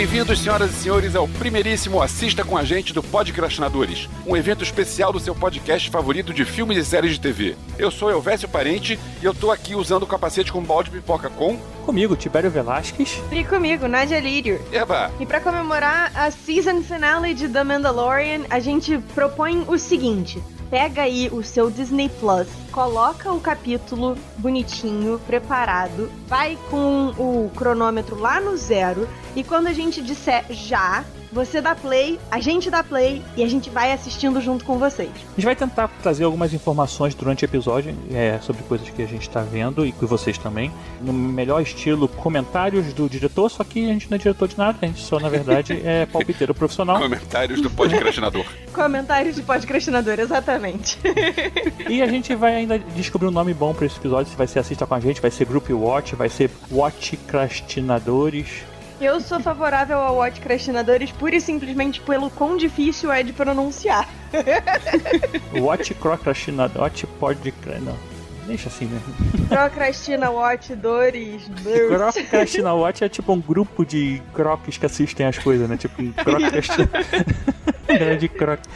Bem-vindos, senhoras e senhores, ao primeiríssimo Assista com a Gente do Podcrastinadores, um evento especial do seu podcast favorito de filmes e séries de TV. Eu sou Elvésio Parente e eu tô aqui usando o capacete com balde de pipoca com... Comigo, Tibério Velasquez. E comigo, Nadia Lírio. Eba! E para comemorar a season finale de The Mandalorian, a gente propõe o seguinte pega aí o seu Disney Plus, coloca o capítulo bonitinho, preparado, vai com o cronômetro lá no zero e quando a gente disser já, você dá play, a gente dá play e a gente vai assistindo junto com vocês. A gente vai tentar trazer algumas informações durante o episódio é, sobre coisas que a gente está vendo e com vocês também. No melhor estilo, comentários do diretor, só que a gente não é diretor de nada, a gente só, na verdade, é palpiteiro profissional. Comentários do podcastinador. comentários de podcastinador, exatamente. e a gente vai ainda descobrir um nome bom para esse episódio, se vai ser Assista com a gente, vai ser Group Watch, vai ser Watchcrastinadores eu sou favorável ao Watchcrastinadores pura e simplesmente pelo quão difícil é de pronunciar. Watchcrastinador. Watch pode. Não. Deixa assim mesmo. Procrastina Watch, Dores, Procrastina Watch é tipo um grupo de croques que assistem as coisas, né? Tipo um Procrastina. Grande croque.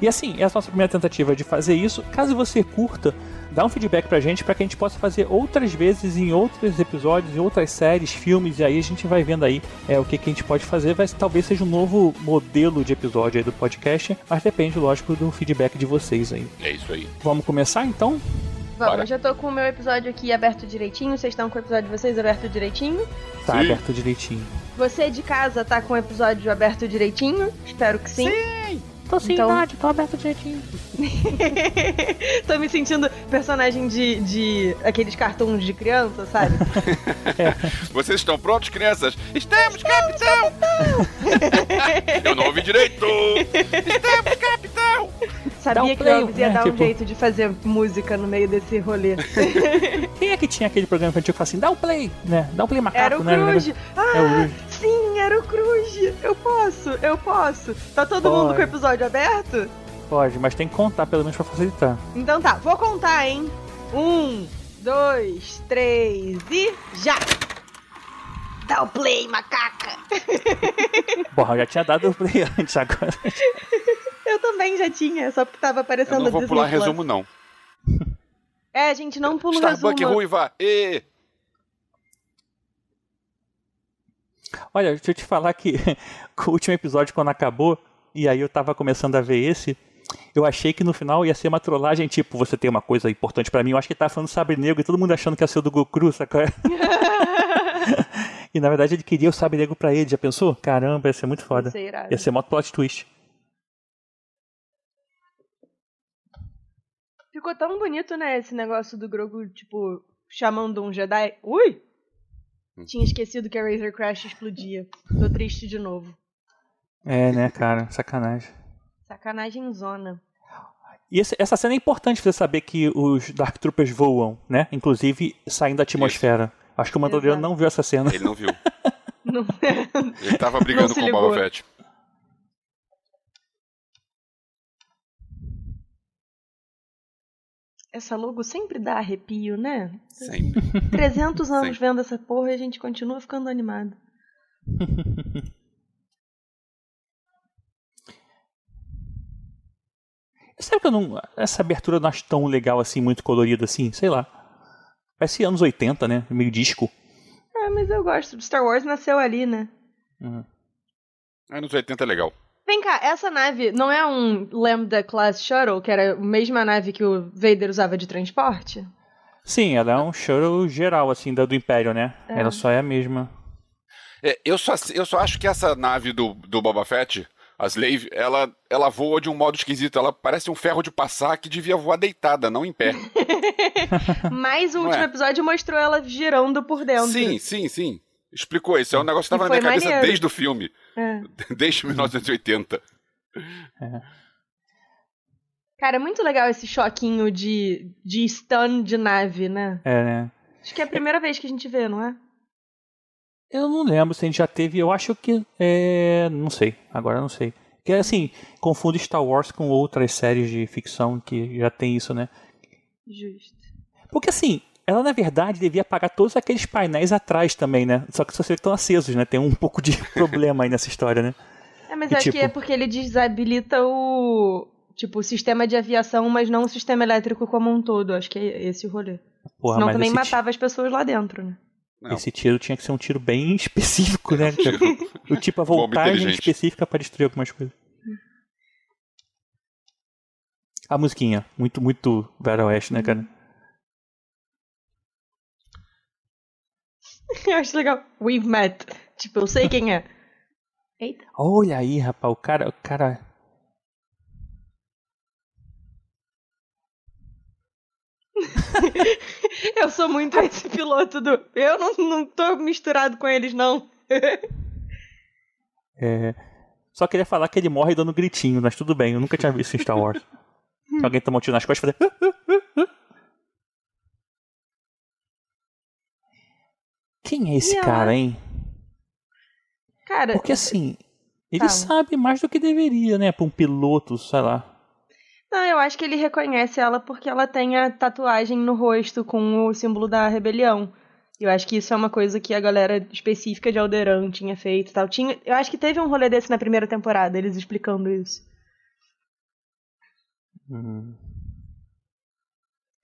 E assim, essa é a nossa primeira tentativa de fazer isso. Caso você curta, dá um feedback pra gente para que a gente possa fazer outras vezes em outros episódios, em outras séries, filmes, e aí a gente vai vendo aí é, o que, que a gente pode fazer. Vai, talvez seja um novo modelo de episódio aí do podcast, mas depende, lógico, do feedback de vocês aí. É isso aí. Vamos começar então? Vamos, Bora. já tô com o meu episódio aqui aberto direitinho. Vocês estão com o episódio de vocês aberto direitinho? Tá sim. aberto direitinho. Você de casa tá com o episódio aberto direitinho? Espero que sim. Sim! Tô sim, então... Nádia, tô aberto direitinho. tô me sentindo personagem de, de aqueles cartões de criança, sabe? é. Vocês estão prontos, crianças? Estamos, capitão! Eu não ouvi direito! Estamos, capitão! Sabia um que o Elvis ia né? dar um tipo... jeito de fazer música no meio desse rolê. Quem é que tinha aquele programa infantil que fala assim, dá um play, né? Dá um play macaco, Era o né? Cruz. Ah, é o Cruz. Sim, era o Cruz. Eu posso, eu posso. Tá todo Pode. mundo com o episódio aberto? Pode, mas tem que contar pelo menos pra facilitar. Então tá, vou contar, hein? Um, dois, três e já! Dá o play, macaca! Bom, eu já tinha dado o play antes agora. Eu também já tinha, só porque tava aparecendo Eu não vou pular resumo, não. É, gente, não pula Starbuck resumo. Ruiva, e Olha, deixa eu te falar que o último episódio, quando acabou, e aí eu tava começando a ver esse, eu achei que no final ia ser uma trollagem, tipo, você tem uma coisa importante para mim. Eu acho que ele tava falando Sabre Negro e todo mundo achando que ia ser o do Goku, sacou? e na verdade ele queria o Sabre Negro pra ele, já pensou? Caramba, ia ser muito foda. Ia ser mó plot twist. Ficou tão bonito, né, esse negócio do Grogu, tipo, chamando um Jedi. Ui! Hum. Tinha esquecido que a Razor Crash explodia. Tô triste de novo. É, né, cara? Sacanagem. Sacanagem zona. E esse, essa cena é importante pra você saber que os Dark Troopers voam, né? Inclusive saindo da atmosfera. Isso. Acho que o Mandaloriano não viu essa cena. Ele não viu. não. Ele tava brigando com o Boba Fett. Essa logo sempre dá arrepio, né? Sempre. 300 anos sempre. vendo essa porra e a gente continua ficando animado. Sabe que eu não. Essa abertura eu não acho tão legal assim, muito colorida assim? Sei lá. Parece anos 80, né? Meio disco. É, mas eu gosto. Star Wars nasceu ali, né? Uhum. Anos 80 é legal. Vem cá, essa nave não é um Lambda Class Shuttle, que era a mesma nave que o Vader usava de transporte? Sim, ela é um shuttle geral, assim, da, do Império, né? É. Ela só é a mesma. É, eu, só, eu só acho que essa nave do, do Boba Fett, a Slave, ela, ela voa de um modo esquisito. Ela parece um ferro de passar que devia voar deitada, não em pé. Mas o último é? episódio mostrou ela girando por dentro. Sim, sim, sim. Explicou isso. É um negócio que estava na minha cabeça maneiro. desde o filme. É. Desde 1980. É. Cara, é muito legal esse choquinho de, de stun de nave, né? É, né? Acho que é a primeira vez que a gente vê, não é? Eu não lembro se a gente já teve. Eu acho que. É... Não sei. Agora não sei. Que assim, confunde Star Wars com outras séries de ficção que já tem isso, né? Justo. Porque assim, ela na verdade devia apagar todos aqueles painéis atrás também, né? Só que só se estão acesos, né? Tem um pouco de problema aí nessa história, né? É, mas E, acho tipo- que é porque ele desabilita o. Tipo, o sistema de aviação, mas não o sistema elétrico como um todo. Acho que é esse o rolê. Porra, Senão mas também matava as pessoas lá dentro, né? Não. esse tiro tinha que ser um tiro bem específico, né? o tipo a voltagem específica pra destruir algumas coisas. A musiquinha, muito, muito Battle Oeste, né, cara? Eu acho legal. We've met. Tipo, eu sei quem é. Eita. Olha aí, rapaz, o cara, o cara. Eu sou muito esse piloto do. Eu não, não tô misturado com eles, não. É... Só queria falar que ele morre dando gritinho, mas tudo bem, eu nunca tinha visto em Star Wars. Alguém tomar um tiro nas costas, fazer. Quem é esse ela? cara, hein? Cara, Porque assim, ele Fala. sabe mais do que deveria, né? Pra um piloto, sei lá. não, eu acho que ele reconhece ela porque ela tem a tatuagem no rosto com o símbolo da rebelião. Eu acho que isso é uma coisa que a galera específica de Alderan tinha feito e tal. Tinha, eu acho que teve um rolê desse na primeira temporada, eles explicando isso. Hum.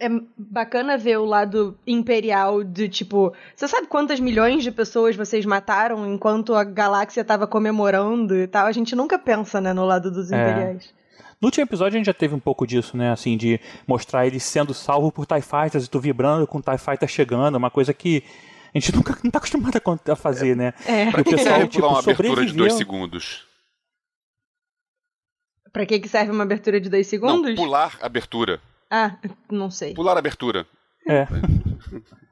É bacana ver o lado imperial de tipo. Você sabe quantas milhões de pessoas vocês mataram enquanto a galáxia tava comemorando e tal? A gente nunca pensa, né, no lado dos É. imperiais. No último episódio a gente já teve um pouco disso, né? Assim, de mostrar ele sendo salvo por TIE Fighters e tu vibrando com o TIE Fighter chegando, uma coisa que a gente nunca não tá acostumado a fazer, né? É. Pra que pessoal, serve tipo, uma abertura de dois segundos? Pra que, que serve uma abertura de dois segundos? Não, pular abertura. Ah, não sei. Pular abertura. É.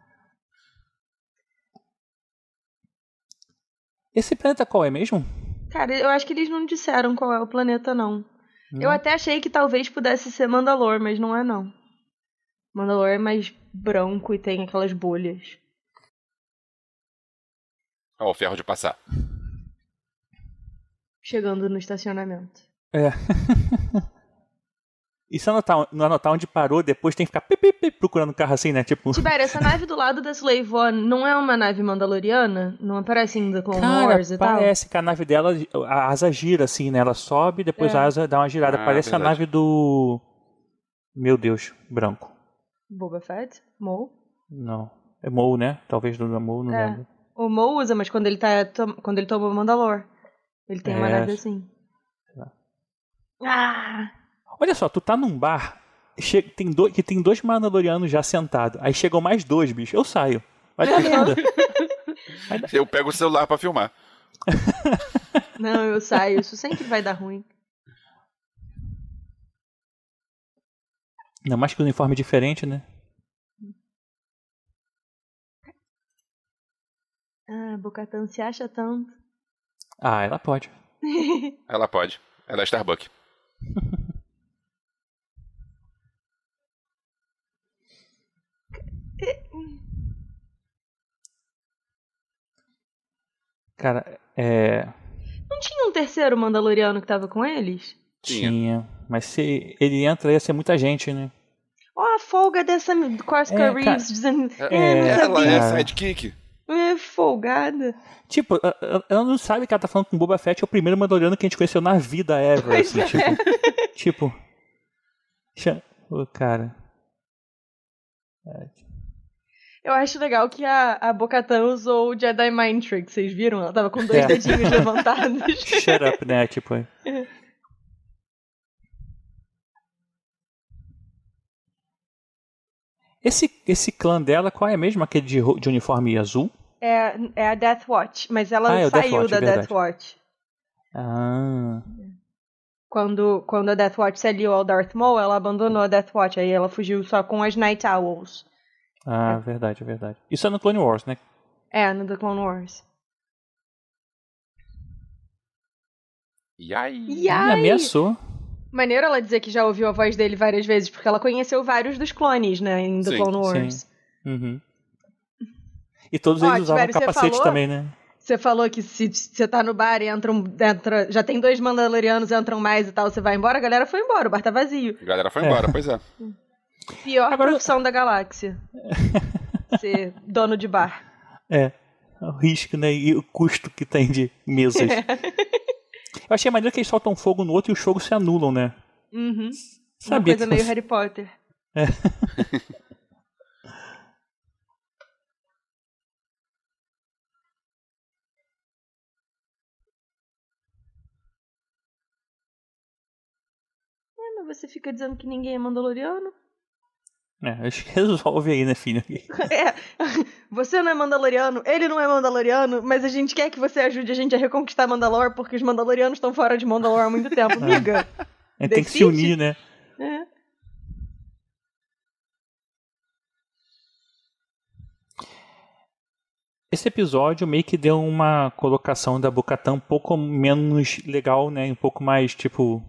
Esse planeta qual é mesmo? Cara, eu acho que eles não disseram qual é o planeta, não. Não? Eu até achei que talvez pudesse ser Mandalor, mas não é, não. Mandalor é mais branco e tem aquelas bolhas. Ó, o ferro de passar. Chegando no estacionamento. É. E se anotar, não anotar onde parou, depois tem que ficar pi, pi, pi, procurando o carro assim, né? Tipo. Tibério, essa nave do lado da Slave One não é uma nave mandaloriana? Não aparece The Clone Cara, Wars e tal? parece que a nave dela, a asa gira assim, né? Ela sobe, depois É. a asa dá uma girada. Ah, parece a verdade. nave do. Meu Deus, branco. Boba Fett? Mo? Não. É Mou, né? Talvez do Mou, não É. lembro. O Mo usa, mas quando ele tá quando ele toma o Mandalor. Ele tem uma É. nave assim. lá. Ah! Olha só, tu tá num bar tem dois, que tem dois Mandalorianos já sentados. Aí chegam mais dois, bicho. Eu saio. Vai dar merda. Eu pego o celular pra filmar. Não, eu saio. Isso sempre vai dar ruim. Ainda mais que o uniforme é diferente, né? Ah, Bocatan se acha tanto. Ah, ela pode. Ela pode. Ela é Starbuck. Cara, é. Não tinha um terceiro Mandaloriano que tava com eles? Tinha. Tinha. Mas se ele entra, ia ser muita gente, né? Ó, a folga dessa Corsica É, Reeves dizendo. É, É, não ela é sidekick. É folgada. Tipo, ela não sabe que ela tá falando com o Boba Fett, é o primeiro Mandaloriano que a gente conheceu na vida ever, assim, é. tipo. Tipo. Ô, cara. Eu acho legal que a, a Bocatan usou o Jedi Mind Trick, vocês viram? Ela tava com dois É. dedinhos levantados. Shut up, né? Tipo. Esse, esse clã dela, qual é mesmo? Aquele de, de uniforme azul? É, é a Death Watch, mas ela Ah, é o Death saiu Watch, da é. Death Watch. Ah. Quando, quando a Death Watch se aliou ao Darth Maul, ela abandonou a Death Watch, aí ela fugiu só com as Night Owls. Ah, verdade, verdade. Isso é no Clone Wars, né? É, no The Clone Wars. E aí? E Ih, aí? ameaçou. Maneiro ela dizer que já ouviu a voz dele várias vezes, porque ela conheceu vários dos clones, né, em The Sim, Clone Wars. Uhum. E todos Ó, eles usavam Tibério, capacete falou? também, né? Você falou que se você tá no bar e entra um. Entra, já tem dois Mandalorianos, entram mais e tal, você vai embora, a galera foi embora, o bar tá vazio. A galera foi É. embora, pois é. Pior Agora- profissão da galáxia. ser dono de bar. É. O risco, né? E o custo que tem de mesas. Eu achei maneiro que eles soltam fogo no outro e os fogos se anulam, né? Uhum. Uma Sabia coisa que meio Harry Potter. É. É, você fica dizendo que ninguém é mandaloriano? É, acho que resolve aí, né, filho? É, você não é mandaloriano, ele não é mandaloriano, mas a gente quer que você ajude a gente a reconquistar Mandalor, porque os mandalorianos estão fora de Mandalor há muito tempo, amiga. A gente tem que se unir, né? É. Esse episódio meio que deu uma colocação da Bocatã um pouco menos legal, né? Um pouco mais, tipo.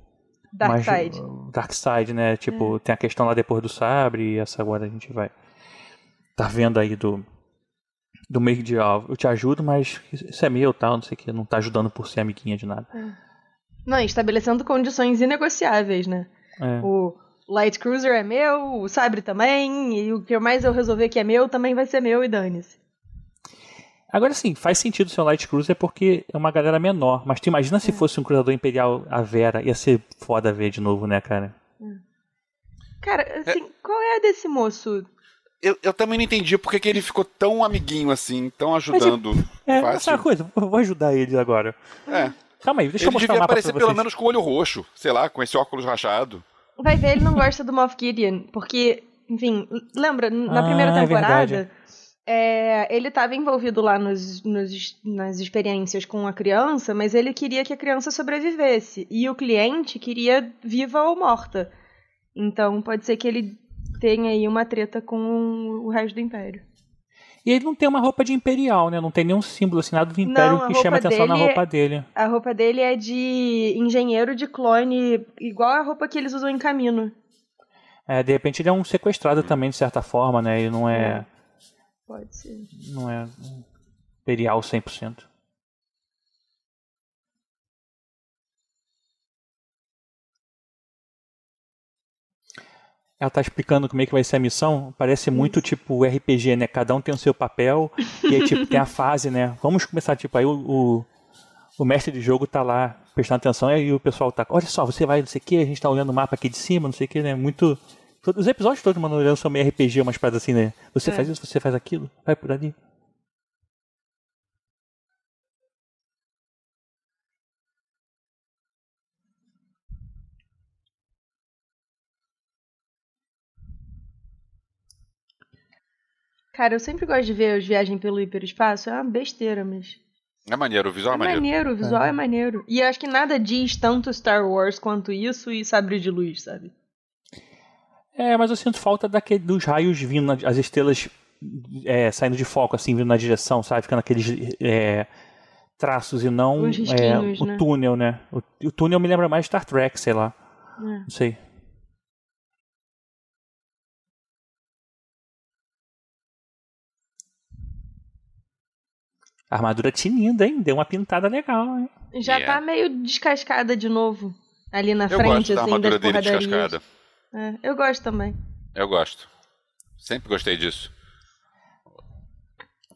Darkseid. Dark Side, né? Tipo, tem a questão lá depois do sabre, e essa agora a gente vai. Tá vendo aí do. Do meio de, ó, eu te ajudo, mas isso é meu, tal, não sei o que, não tá ajudando por ser amiguinha de nada. Não, estabelecendo condições inegociáveis, né? É. O Light Cruiser é meu, o Sabre também, e o que mais eu resolver que é meu também vai ser meu e dane-se. Agora sim, faz sentido ser um Light Cruiser porque é uma galera menor. Mas tu imagina se fosse um cruzador imperial a Vera, ia ser foda ver de novo, né, cara? Cara, assim, qual é a desse moço? Eu, eu também não entendi porque que ele ficou tão amiguinho assim, tão ajudando. É, Fácil. essa coisa, eu vou ajudar ele agora. É. Calma aí, deixa eu Ele mostrar o devia mapa aparecer pelo vocês. menos com o olho roxo, sei lá, com esse óculos rachado. Vai ver, ele não gosta do Moff Gideon, porque, enfim, lembra, na Ah, primeira é temporada, verdade. É, ele estava envolvido lá nos, nos- nas experiências com a criança, mas ele queria que a criança sobrevivesse. E o cliente queria viva ou morta. Então pode ser que ele tenha aí uma treta com o resto do Império. E ele não tem uma roupa de imperial, né? Não tem nenhum símbolo assim, nada do império Não, que chama atenção na roupa dele. A roupa dele é de engenheiro de clone, igual a roupa que eles usam em Camino. É, de repente ele é um sequestrado também, de certa forma, né? Ele não é, Pode ser. não é imperial 100%. Ela tá explicando como é que vai ser a missão. Parece muito tipo RPG, né? Cada um tem o seu papel. e aí, tipo, tem a fase, né? Vamos começar, tipo, aí o, o, o mestre de jogo tá lá prestando atenção. E aí o pessoal tá, olha só, você vai não sei o que, a gente tá olhando o mapa aqui de cima, não sei o que, né? Muito. Todos- Os episódios todos, mano, olhando são meio RPG, umas paradas assim, né? Você É. faz isso, você faz aquilo, vai por ali. Cara, eu sempre gosto de ver os viagens pelo hiperespaço. É uma besteira, mas. É maneiro, o visual é É maneiro. maneiro, o visual é. maneiro. E eu acho que nada diz tanto Star Wars quanto isso e Sabre de Luz, sabe? É, mas eu sinto falta daquele, dos raios vindo, na- as estrelas é, saindo de foco, assim, vindo na direção, sabe? Ficando aqueles é, traços e não é, o né? túnel, né? O, o túnel me lembra mais Star Trek, sei lá. É. Não sei. A armadura tinindo, hein? Deu uma pintada legal, hein? Já Yeah. tá meio descascada de novo. Ali na Eu frente, gosto da assim, armadura das dele descascada. É, eu gosto também. Eu gosto. Sempre gostei disso.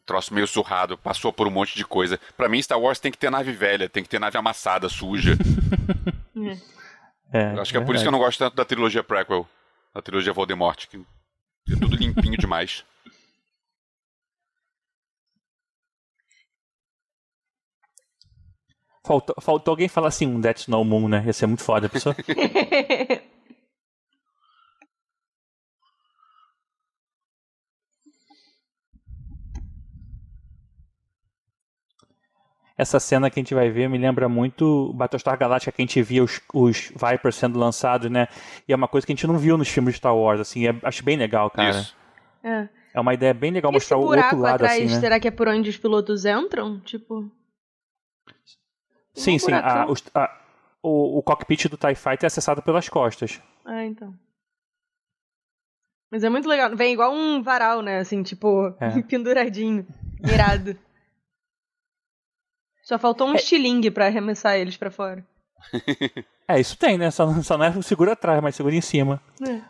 Troço meio surrado, passou por um monte de coisa. Pra mim, Star Wars tem que ter nave velha, tem que ter nave amassada, suja. É, Eu Acho que é por isso que eu não gosto tanto da trilogia prequel, da trilogia Voldemort, que é tudo limpinho demais. Faltou, faltou alguém falar assim, um That's No Moon, né? Ia ser muito foda, a pessoa. Essa cena que a gente vai ver me lembra muito Battlestar Galactica que a gente via os, os Vipers sendo lançados, né? E é uma coisa que a gente não viu nos filmes de Star Wars, assim. é- acho bem legal, cara. Isso. É. É uma ideia bem legal mostrar o outro lado, atrás, assim, né? será que é por onde os pilotos entram? Tipo. Sim, um sim. A, os- a- o, o cockpit do TIE Fighter é acessado pelas costas. Ah, então. Mas é muito legal. Vem igual um varal, né? Assim, tipo, É. penduradinho. Irado. Só faltou um estilingue pra arremessar eles pra fora. É, isso tem, né? Só, não- só não é o seguro atrás, mas seguro em cima. É.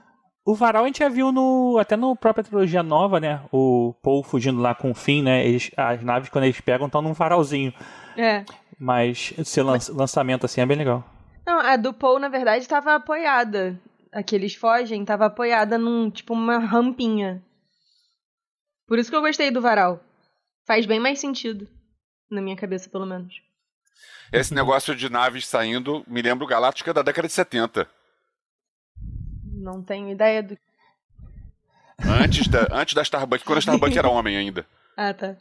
O varal a gente já viu no até no própria trilogia nova, né? O Paul fugindo lá com o Finn, né? Eles, as naves, quando eles pegam, estão num varalzinho. É. Mas esse lan lançamento assim é bem legal. Não, a do Paul, na verdade, estava apoiada. A que eles fogem estava apoiada num, tipo, uma rampinha. Por isso que eu gostei do varal. Faz bem mais sentido. Na minha cabeça, pelo menos. Esse negócio de naves saindo me lembra o Galáctica da década de 70. Não tenho ideia do. Antes da, antes da Starbucks, quando a Starbucks era homem ainda. Ah, tá.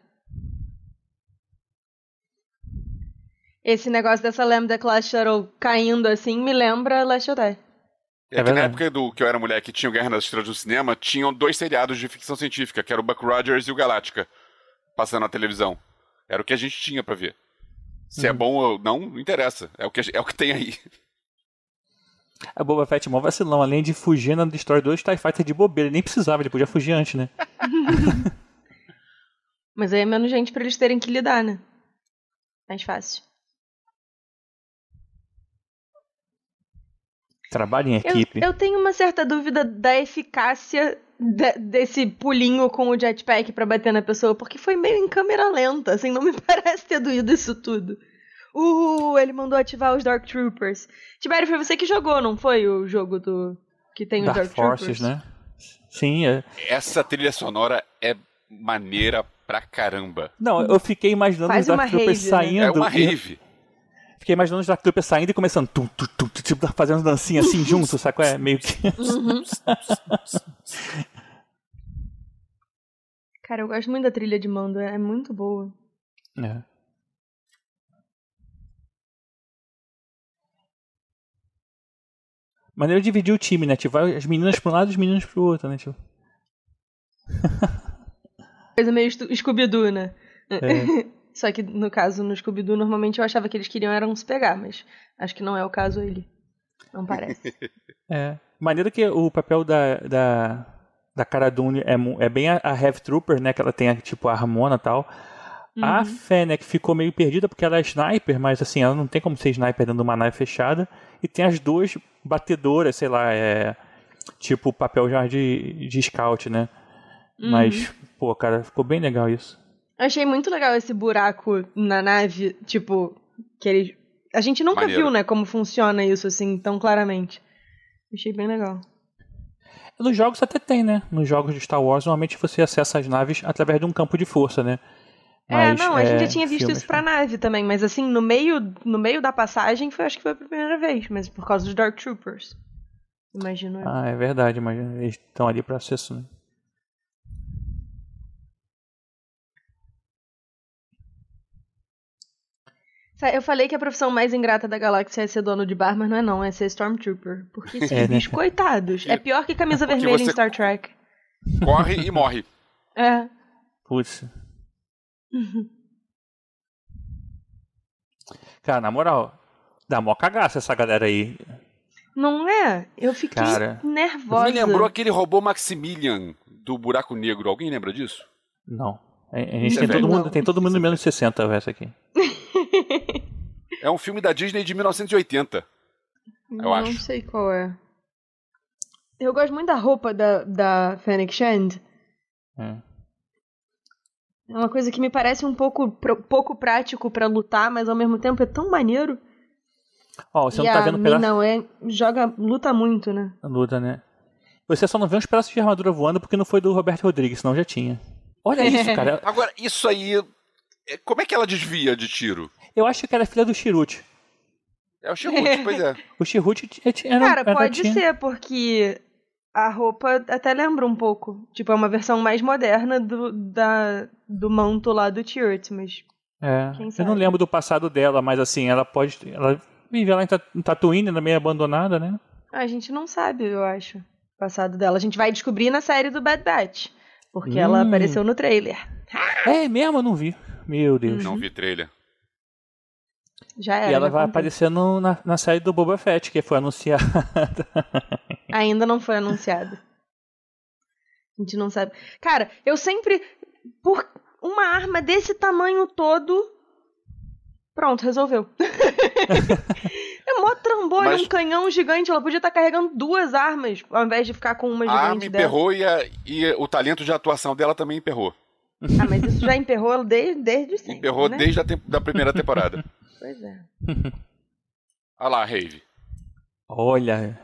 Esse negócio dessa Lambda Class Shuttle caindo assim me lembra Last Jedi. É, é que na época do que eu era mulher que tinha o Guerra nas Estrelas do Cinema, tinham dois seriados de ficção científica, que era o Buck Rogers e o Galáctica, passando na televisão. Era o que a gente tinha para ver. Se é uhum. é bom ou não, não interessa. É o que, é o que tem aí. A Boba Fett mó vacilão. Além de fugir na Destroy 2, TIE Fighter de bobeira. Ele nem precisava, ele podia fugir antes, né? Mas aí é menos gente para eles terem que lidar, né? Mais fácil. Trabalho em equipe. Eu, eu tenho uma certa dúvida da eficácia de, desse pulinho com o jetpack para bater na pessoa, porque foi meio em câmera lenta, assim, não me parece ter doído isso tudo. Uh, ele mandou ativar os Dark Troopers. Tibério, foi você que jogou, não foi o jogo do que tem Dark os Dark Forces, Troopers? né? Sim, é. Essa trilha sonora é maneira pra caramba. Não, eu fiquei imaginando Faz os Dark Troopers rave, saindo. Né? É uma rave. Fiquei imaginando os Dark Troopers saindo e começando tum, tum, tum, tipo, fazendo dancinha assim junto, sabe? É meio que. Uhum. Cara, eu gosto muito da trilha de Mando, é muito boa. É. Maneiro dividir o time, né? Tipo, as meninas para um lado e os meninos pro outro, né? Tipo. Coisa meio Scooby-Doo, né? É. Só que no caso, no Scooby-Doo, normalmente eu achava que eles queriam eram se pegar, mas acho que não é o caso ele. Não parece. é. Maneiro que o papel da, da, da Cara Dune é, é bem a, a Heavy Trooper, né? Que ela tem, tipo, a Ramona e tal. Uhum. A Fennec ficou meio perdida porque ela é sniper, mas assim, ela não tem como ser sniper dentro de uma nave fechada. E tem as duas batedoras, sei lá, é. Tipo papel já de, de scout, né? Uhum. Mas, pô, cara, ficou bem legal isso. Achei muito legal esse buraco na nave, tipo, que eles. A gente nunca Maneiro. viu, né, como funciona isso assim tão claramente. Achei bem legal. Nos jogos até tem, né? Nos jogos de Star Wars, normalmente você acessa as naves através de um campo de força, né? É, mas, é, não, a é, gente já tinha visto isso pra nave também, mas assim, no meio, no meio da passagem, foi, acho que foi a primeira vez, mas por causa dos Dark Troopers. Imagino. Ah, é verdade, mas eles estão ali pra acesso, né? Eu falei que a profissão mais ingrata da galáxia é ser dono de bar, mas não é não, é ser Stormtrooper. Porque esses é, né? bichos, coitados. É pior que camisa vermelha em Star Trek. Corre e morre. É. Putz. Cara, na moral, dá mó cagaça essa galera aí. Não é? Eu fiquei Cara, nervosa. Me lembrou aquele robô Maximilian do Buraco Negro. Alguém lembra disso? Não. A, gente tem, todo mundo, tem todo mundo menos 60 essa aqui. É um filme da Disney de 1980. Eu não acho. Não sei qual é. Eu gosto muito da roupa da, da Fennec Shand. É. É uma coisa que me parece um pouco, pouco prático para lutar, mas ao mesmo tempo é tão maneiro. Ó, oh, você e não tá vendo pedaço... Não, é, joga, luta muito, né? Luta, né? Você só não vê uns pedaços de armadura voando porque não foi do Roberto Rodrigues, senão já tinha. Olha isso, cara. Agora, isso aí. É, como é que ela desvia de tiro? Eu acho que era filha do Chirute. É o Chirute, pois é. O Chirute era. Cara, era pode ser, porque a roupa até lembra um pouco. Tipo, é uma versão mais moderna do, da, do manto lá do Chirrut, mas. É. Eu não lembro do passado dela, mas assim, ela pode. Ela vive lá em Tatooine, meio abandonada, né? A gente não sabe, eu acho. O passado dela. A gente vai descobrir na série do Bad Batch. Porque hum. ela apareceu no trailer. É mesmo, eu não vi. Meu Deus. Não vi trailer. Já era. E ela vai aparecer no, na, na série do Boba Fett, que foi anunciada. Ainda não foi anunciada. A gente não sabe. Cara, eu sempre. Por uma arma desse tamanho todo. Pronto, resolveu. é mó trambolho, Mas- um canhão gigante. Ela podia estar carregando duas armas, ao invés de ficar com uma A gigante arma dessa. emperrou e, a- e o talento de atuação dela também emperrou. Ah, mas isso já emperrou desde, desde sempre, Emperrou né? desde a tem- da primeira temporada. Pois é. Olha lá, Rave. Olha.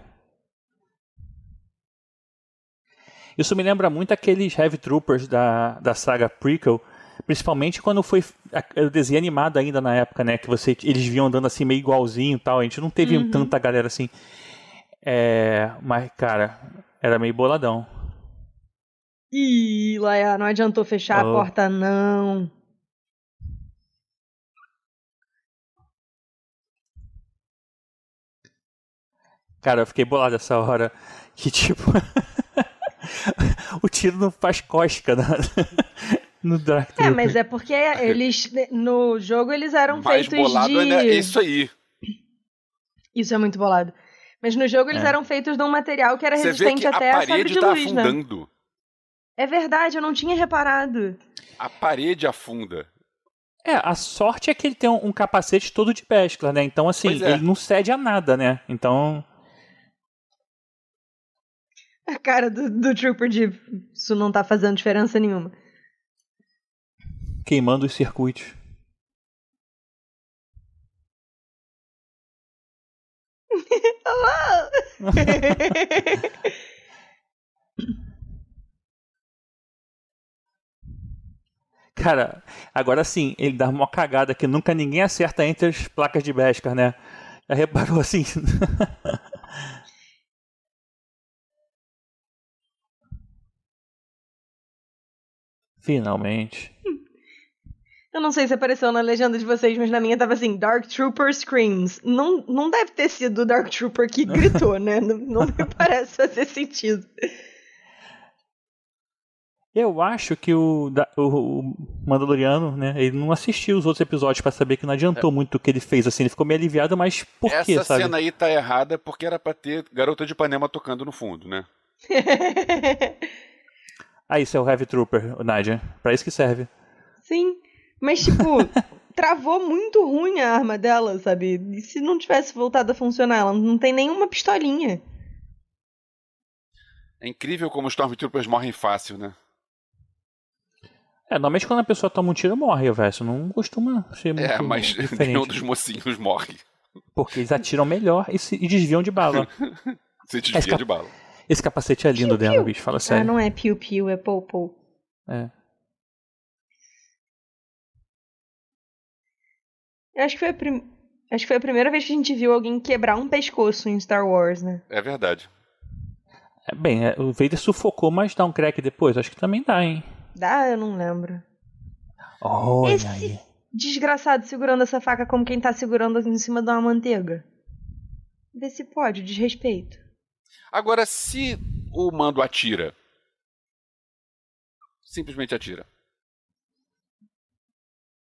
Isso me lembra muito aqueles Heavy Troopers da, da saga Prequel, principalmente quando foi a- o desenho animado ainda na época, né? Que você, eles vinham andando assim meio igualzinho e tal. A gente não teve Uhum. tanta galera assim. É, mas, cara, era meio boladão. Ih, Laia, não adiantou fechar Oh. a porta, não. Cara, eu fiquei bolado essa hora. Que tipo. o tiro não faz cosca na- no Dark É, mas é porque eles, no jogo, eles eram Mais feitos bolado de... é isso aí. Isso é muito bolado. Mas no jogo eles É. eram feitos de um material que era Você resistente que a até a sabre parede de tá luz, né? afundando. É verdade, eu não tinha reparado. A parede afunda. É, a sorte é que ele tem um, um capacete todo de Beskar, né? Então, assim, é. ele não cede a nada, né? Então, A cara do, do Trooper de isso não tá fazendo diferença nenhuma. queimando os circuitos. Cara, agora sim, ele dá uma cagada que nunca ninguém acerta entre as placas de Beskar, né? Já reparou assim? Finalmente. Eu não sei se apareceu na legenda de vocês, mas na minha tava assim, Dark Trooper Screams. Não, não deve ter sido o Dark Trooper que gritou, né? Não, não me parece fazer sentido. Eu acho que o, o- o Mandaloriano, né? Ele não assistiu os outros episódios pra saber que não adiantou muito o que ele fez, assim. Ele ficou meio aliviado, mas por Essa quê, sabe? cena aí tá errada porque era pra ter Garota de Ipanema tocando no fundo, né? Ah, isso é o Heavy Trooper, o Nadia. Pra isso que serve. Sim, mas tipo, travou muito ruim a arma dela, sabe? E se não tivesse voltado a funcionar? Ela não tem nenhuma pistolinha. É incrível como os Stormtroopers morrem fácil, né? É, normalmente quando a pessoa toma um tiro, morre, velho. Não costuma ser muito É, mas diferente. nenhum dos mocinhos morre. Porque eles atiram melhor e, se- e desviam de bala. Se desvia Esca- de bala. Esse capacete é lindo Piu, dela, piu. bicho. Fala Ah, sério. não é piu-piu, é pou-pou. É. Eu Acho que, foi a prim... Acho que foi a primeira vez que a gente viu alguém quebrar um pescoço em Star Wars, né? É verdade. É, Bem, é, o Vader sufocou, mas dá um crack depois. Acho que também dá, hein? Dá, eu não lembro. Olha Esse- aí. Desgraçado segurando essa faca como quem tá segurando em cima de uma manteiga. Vê se pode, desrespeito. Agora, se o mando atira. Simplesmente atira.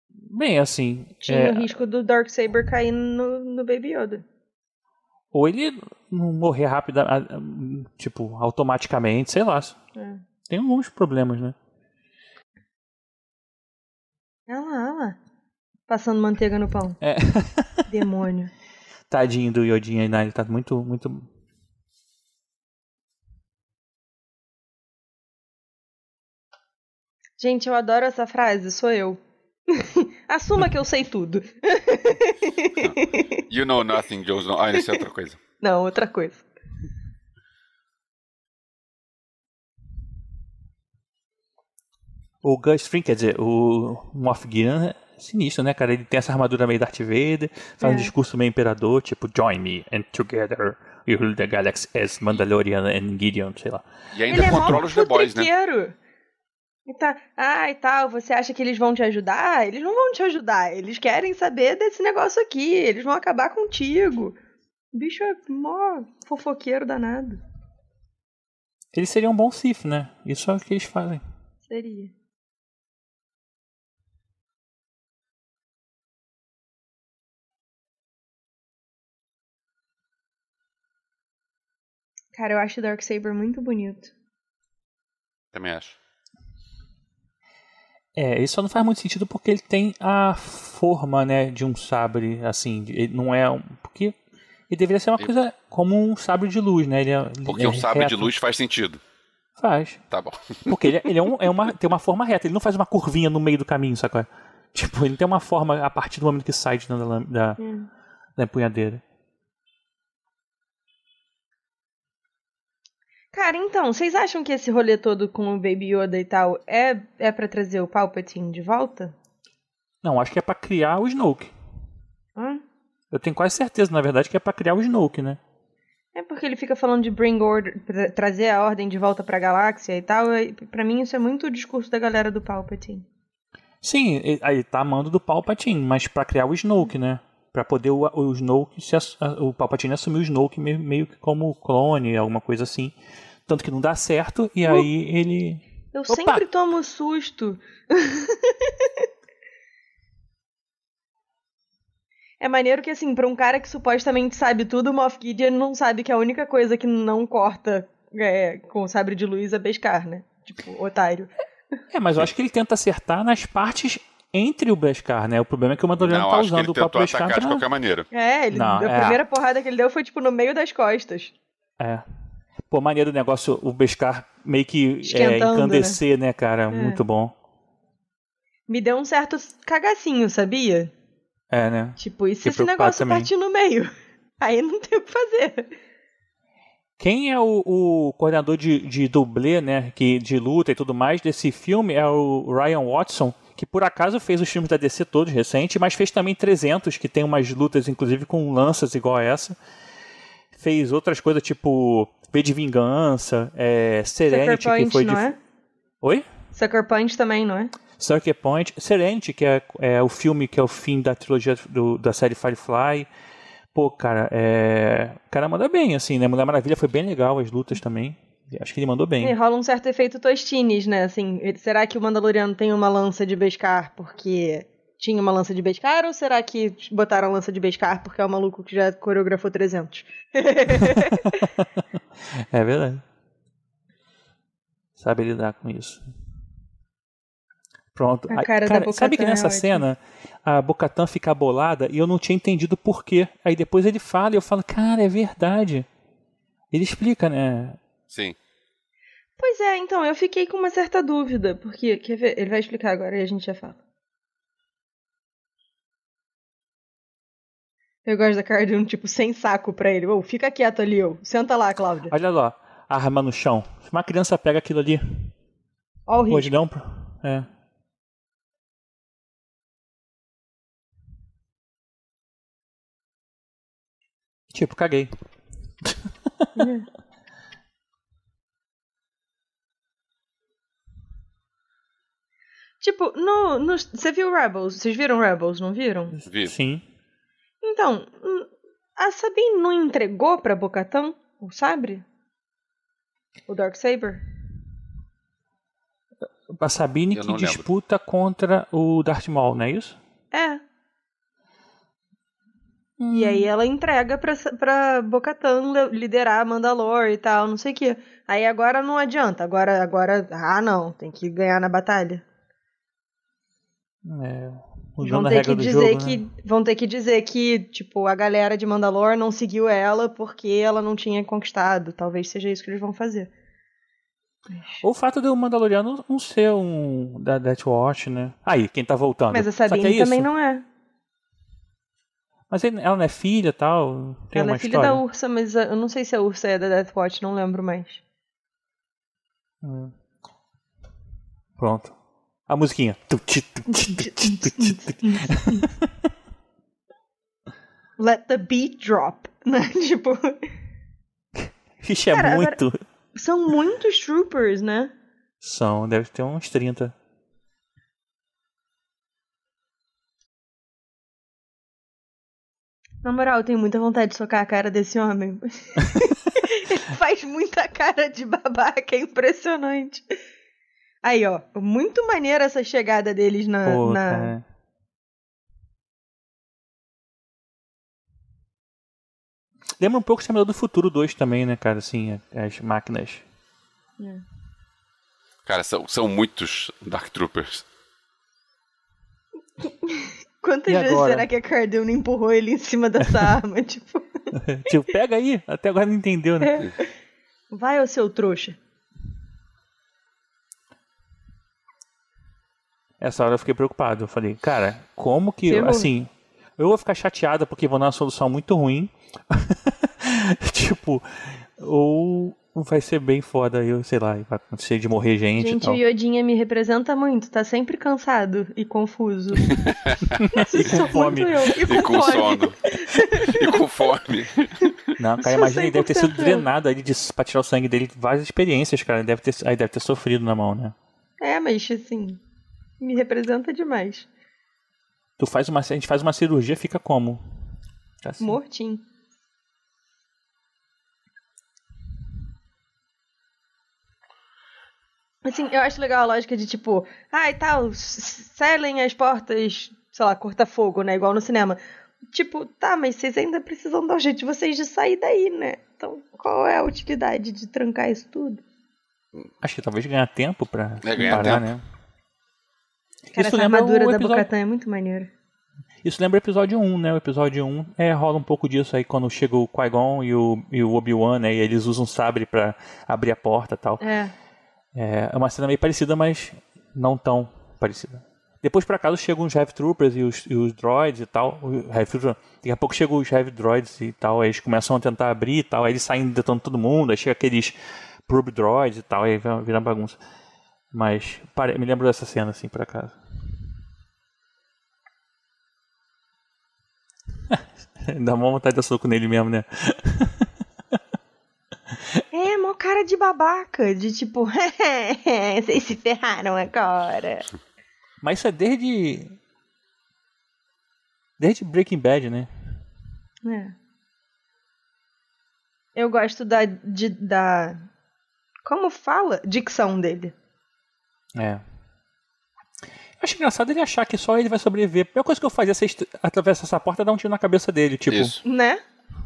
Bem, assim. Tinha é, o risco do Darksaber cair no, no Baby Yoda. Ou ele não morrer rápido, tipo, automaticamente, sei lá. É. Tem alguns problemas, né? Olha lá, olha lá. Passando manteiga no pão. É. Demônio. Tadinho do Yodinha aí, né? Ele tá muito, muito. Gente, eu adoro essa frase, sou eu. Assuma que eu sei tudo. You know nothing, Jones. Ah, isso é outra coisa. Não, outra coisa. O Gus Fring, quer dizer, o Moff Gideon é sinistro, né, cara? Ele tem essa armadura meio Darth Vader, faz É. um discurso meio imperador, tipo, join me and together we rule the galaxy as Mandalorian and Gideon, sei lá. E ainda Ele é controla os The Boys, né? E tá, ah, e tal, você acha que eles vão te ajudar? Eles não vão te ajudar. Eles querem saber desse negócio aqui. Eles vão acabar contigo. O bicho é mó fofoqueiro danado. Eles seriam um bom Sith, né? Isso é o que eles fazem. Seria. Cara, eu acho o Darksaber muito bonito. Também acho. É, isso só não faz muito sentido porque ele tem a forma, né, de um sabre, assim, de- ele não é um, porque Ele deveria ser uma coisa como um sabre de luz, né? Ele é, Porque ele é um sabre de reto. luz faz sentido. Faz. Tá bom. Porque ele, é- ele é, um, é uma, tem uma forma reta, ele não faz uma curvinha no meio do caminho, sacou? Tipo, ele tem uma forma a partir do momento que sai de dentro da, da, Hum. da empunhadeira. Cara, então, vocês acham que esse rolê todo com o Baby Yoda e tal é, é para trazer o Palpatine de volta? Não, acho que é pra criar o Snoke. Hã? Eu tenho quase certeza, na verdade, que é pra criar o Snoke, né? É porque ele fica falando de bring order, tra- trazer a ordem de volta pra galáxia e tal. Pra mim isso é muito o discurso da galera do Palpatine. Sim, aí tá amando do Palpatine, mas pra criar o Snoke, né? Pra poder o, o Snoke, se o Palpatine assumir o Snoke meio, meio que como clone, alguma coisa assim. Tanto que não dá certo, e aí ele. Eu Opa! sempre tomo susto. é maneiro que, assim, pra um cara que supostamente sabe tudo, o Moff Gideon não sabe que a única coisa que não corta é, com o sabre de luz é Beskar, né? Tipo, otário. É, mas eu acho que ele tenta acertar nas partes entre o Beskar, né? O problema é que o Mandaloriano Não, tá acho que usando ele o próprio tentou Beskar de pra... qualquer maneira. É, ele, Não, a é. primeira porrada que ele deu foi, tipo, no meio das costas. É. Pô, maneiro o negócio, o Beskar meio que é, Esquentando, encandecer, né, cara? Muito bom. Me deu um certo cagacinho, sabia? É, né? Tipo, e se esse negócio também. partir no meio? Aí não tem o que fazer. Quem é o, o coordenador de, de dublê, né, que, de luta e tudo mais desse filme é o Ryan Watson, que por acaso fez os filmes da DC todos recentes, mas fez também 300, que tem umas lutas inclusive com lanças igual a essa. Fez outras coisas tipo V de Vingança, é, Serenity, que Point, foi de... é? Oi? Sucker Punch também, não é? Sucker Point, Serenity, que é, é o filme que é o fim da trilogia do- da série Firefly. Pô, cara, é... o cara manda bem, assim, né? Mulher Maravilha foi bem legal, as lutas também. Acho que ele mandou bem. E rola um certo efeito Tostines, né? Assim, será que o Mandaloriano tem uma lança de Beskar porque tinha uma lança de Beskar? Ou será que botaram a lança de Beskar porque é o maluco que já coreografou 300? É verdade. Sabe lidar com isso. Pronto. A cara da cara, Bo-Katan sabe que é nessa ótima. cena a Bocatan fica bolada e eu não tinha entendido por quê. Aí depois ele fala e eu falo, cara, é verdade. Ele explica, né? Sim. Pois é, então, eu fiquei com uma certa dúvida, porque, quer ver? Ele vai explicar agora e a gente já fala. Eu gosto da cara de um tipo sem saco pra ele. Ô, fica quieto ali, ô. Senta lá, Cláudia. Olha lá, arma no chão. Se uma criança pega aquilo ali, Ó o risco. pode não. É. Tipo, caguei. Tipo, no, no. Você viu Rebels? Vocês viram Rebels, não viram? Vi. Sim. Então, hum, a Sabine não entregou pra Bocatan o sabre? O Darksaber? A Sabine Eu que não lembro. disputa contra o Darth Maul, não é isso? É. E aí ela entrega pra, pra Bocatan liderar a Mandalore e tal, não sei o quê. Aí agora não adianta. Agora, agora. Ah, não. Tem que ganhar na batalha. É, Vão ter que dizer jogo, que. né? Vão ter que dizer que, tipo, a galera de Mandalore não seguiu ela porque ela não tinha conquistado. Talvez seja isso que eles vão fazer. Ou o fato de o Mandaloriano não ser um da Death Watch, né? Aí, quem tá voltando. Mas a Sabine é também não é. Mas ela não é filha e tal? Tem ela uma é filha história? da Ursa, mas uh, eu não sei se a Ursa é da Death Watch, não lembro mais. Hum. Pronto. A musiquinha. Let the beat drop. Né? tipo, Ixi, é Cara, muito. são muitos troopers, né? São, deve ter uns 30. Na moral, eu tenho muita vontade de socar a cara desse homem. Ele faz muita cara de babaca, é impressionante. Aí, ó, muito maneira essa chegada deles na. Pô, na- cara. Lembra um pouco o Exterminador do Futuro 2 também, né, cara? Assim, as máquinas. Cara, são, são muitos Dark Troopers. Quantas E vezes agora? será que a Cardone empurrou ele em cima dessa arma? Tipo, tipo, pega aí. Até agora não entendeu, né? Vai, ô seu trouxa. Essa hora eu fiquei preocupado. Eu falei, cara, como que. Ferrou. Assim, eu vou ficar chateada porque vou dar uma solução muito ruim. tipo, ou vai ser bem foda, eu sei lá, vai acontecer de morrer gente, e Gente, tal. o Yodinha me representa muito. Tá sempre cansado e confuso. E com fome. eu. E com, E com fome. sono. e com fome. Não, cara, imagina, ele deve ter sido 100% eu. drenado aí de, pra tirar o sangue dele, várias experiências, cara. Ele deve ter, aí deve ter sofrido na mão, né? É, mas assim, me representa demais. Tu faz uma, a gente faz uma cirurgia, fica como? Assim. Mortinho. Assim, eu acho legal a lógica de tipo, ah, e tal, selem as portas, sei lá, corta-fogo, né? Igual no cinema. Tipo, tá, mas vocês ainda precisam dar um jeito de vocês de sair daí, né? Então, qual é a utilidade de trancar isso tudo? Acho que talvez ganhar tempo pra É, ganhar parar, tempo. né? Cara, Isso essa lembra armadura o da episódio- Bocatan é muito maneira. Isso lembra o episódio 1, né? O episódio 1 é, rola um pouco disso aí quando chega o Qui-Gon e o, e o Obi-Wan, né? E eles usam um sabre pra abrir a porta e tal. É. É é uma cena meio parecida, mas não tão parecida. Depois, por acaso, chegam os Heavy Troopers e os, e os droids e tal. Heavy daqui a pouco chegam os Heavy Droids e tal. Aí eles começam a tentar abrir e tal. Aí eles saem detonando todo mundo. Aí chega aqueles Probe Droids e tal. Aí vira bagunça. Mas me lembro dessa cena, assim, por acaso. Dá uma vontade de dar soco nele mesmo, né? É, mó cara de babaca, de tipo, vocês se ferraram agora. Mas isso é desde. Desde Breaking Bad, né? É. Eu gosto da, de, da. Como fala? Dicção dele. É. Acho engraçado ele achar que só ele vai sobreviver. A primeira coisa que eu fazia se atravessar essa porta é dar um tiro na cabeça dele. Tipo, Isso. Né?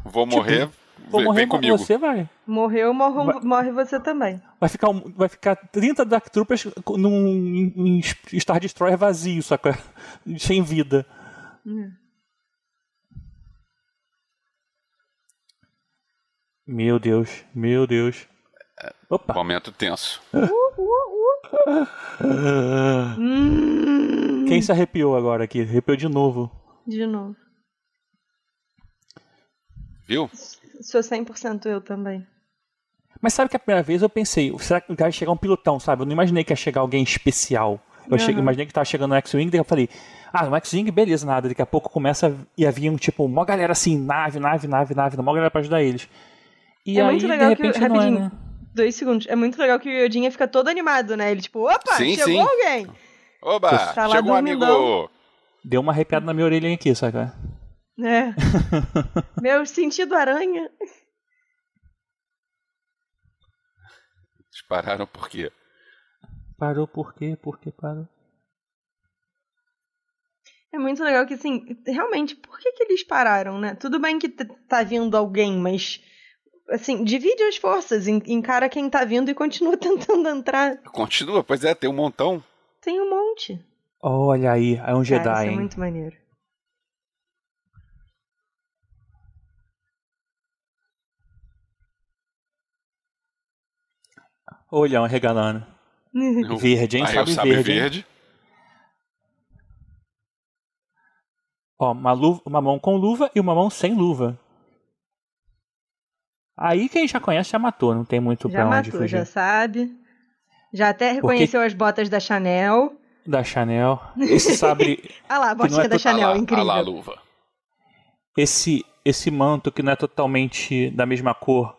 Vou morrer, vou morrer, vem comigo. você vai. Morreu, morro- Vai- morre você também. Vai ficar, vai ficar 30 Dark Troopers num em Star Destroyer vazio, saca? Sem vida. Meu Deus, meu Deus. Opa! Momento tenso. Hum, Quem se arrepiou agora aqui? Arrepiou de novo. De novo. Viu? Sou 100% eu também. Mas sabe que a primeira vez eu pensei, será que vai chegar um pilotão, sabe? Eu não imaginei que ia chegar alguém especial. Eu achei- Aham. imaginei que tava chegando no X-Wing, daí eu falei, ah, no X-Wing, beleza, nada. Daqui a pouco começa e havia um tipo, uma galera assim, nave, nave, nave, nave, uma galera pra ajudar eles. E É aí, muito legal de que repente, o- não é, rapidinho. né? Dois segundos. É muito legal que o Yodinha fica todo animado, né? Ele tipo, opa, Sim, chegou sim. alguém. Oba! Tá lá chegou um amigo! Deu uma arrepiada na minha orelha aqui, saca? É. Meu sentido aranha. Dispararam por quê? Parou por quê? Por que parou? É muito legal que, assim, realmente, por que, que eles pararam, né? Tudo bem que tá vindo alguém, mas, assim, divide as forças, en- encara quem tá vindo e continua tentando entrar. Continua, pois é, tem um montão. Tem um monte. Olha aí, é um Jedi, Cara, isso é hein? muito maneiro. Olhão regalando. Verde, hein? Aí Sabe o sabre verde, verde. Ó, uma, luva, uma mão com luva e uma mão sem luva. Aí quem já conhece já matou, não tem muito Já pra onde matou, fugir. já sabe. Já até reconheceu as botas da Chanel. Da Chanel. Esse sabre, Ah lá, a não é botinha da to- Chanel, ah lá, incrível. ah lá a luva. esse, esse manto que não é totalmente da mesma cor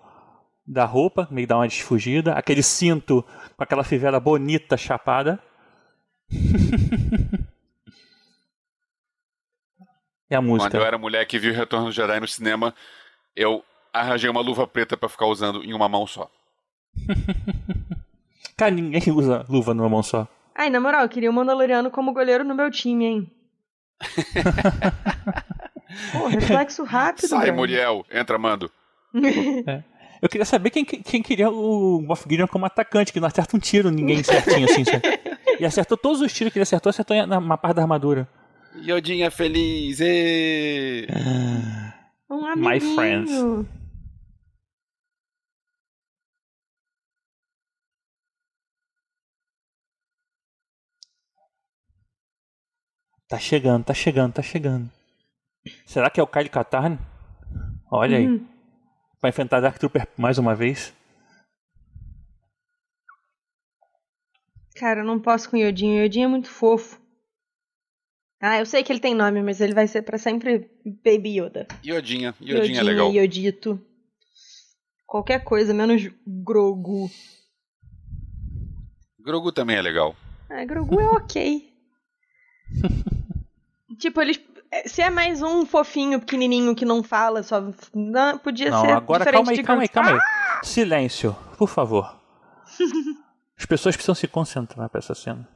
da roupa, meio que dá uma desfugida. Aquele cinto com aquela fivela bonita chapada. e a Quando música. eu era mulher que viu Retorno do Jedi no cinema, eu arranjei uma luva preta pra ficar usando em uma mão só. Cara, ninguém usa luva numa mão só. Ai, na moral, eu queria o Mandaloriano como goleiro no meu time, hein? Pô, reflexo rápido. Sai, velho. Muriel, entra, mando. Eu queria saber quem, quem queria o Moff Gideon como atacante, que não acerta um tiro ninguém certinho assim. sabe? E acertou todos os tiros que ele acertou, acertou na uma parte da armadura. Yodinha feliz! ê! Um My amiguinho. friends. Tá chegando, tá chegando, tá chegando. Será que é o Kyle Katarn? Olha aí. Uhum. Vai enfrentar Dark Trooper mais uma vez? Cara, eu não posso com o Yodinho. O Yodinho é muito fofo. Ah, eu sei que ele tem nome, mas ele vai ser pra sempre Baby Yoda. Iodinha. Iodinha é legal. Yodito. Qualquer coisa, menos Grogu. Grogu também é legal. Ah, Grogu é ok. tipo, eles. Se é mais um fofinho pequenininho que não fala, só. Não, podia Não, ser agora calma aí, de calma aí, calma aí. Silêncio, por favor. As pessoas precisam se concentrar pra essa cena.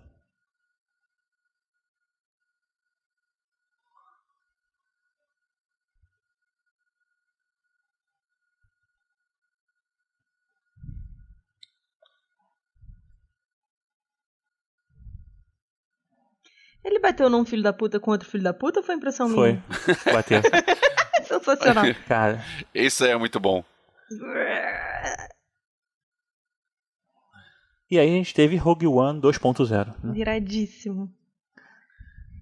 Ele bateu num filho da puta com outro filho da puta ou foi impressão Foi. minha? Bateu. Sensacional. Cara, Isso é muito bom. e aí a gente teve Rogue One 2.0. né? Viradíssimo.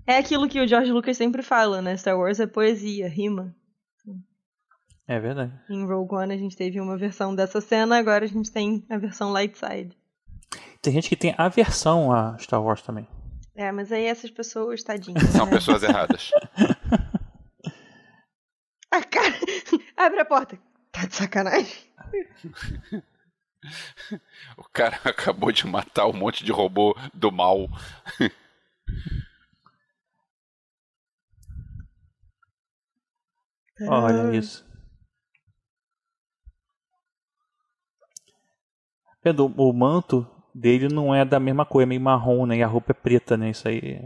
É aquilo que o George Lucas sempre fala, né? Star Wars é poesia, rima. É verdade. Em Rogue One a gente teve uma versão dessa cena, agora a gente tem a versão light side. Tem gente que tem aversão a Star Wars também. É, mas aí essas pessoas, tadinhas. São né? pessoas erradas. Ah, cara, abre a porta. Tá de sacanagem? O cara acabou de matar um monte de robô do mal. Olha isso. Vendo, o manto dele não é da mesma cor, é meio marrom, né? E a roupa é preta, né? Isso aí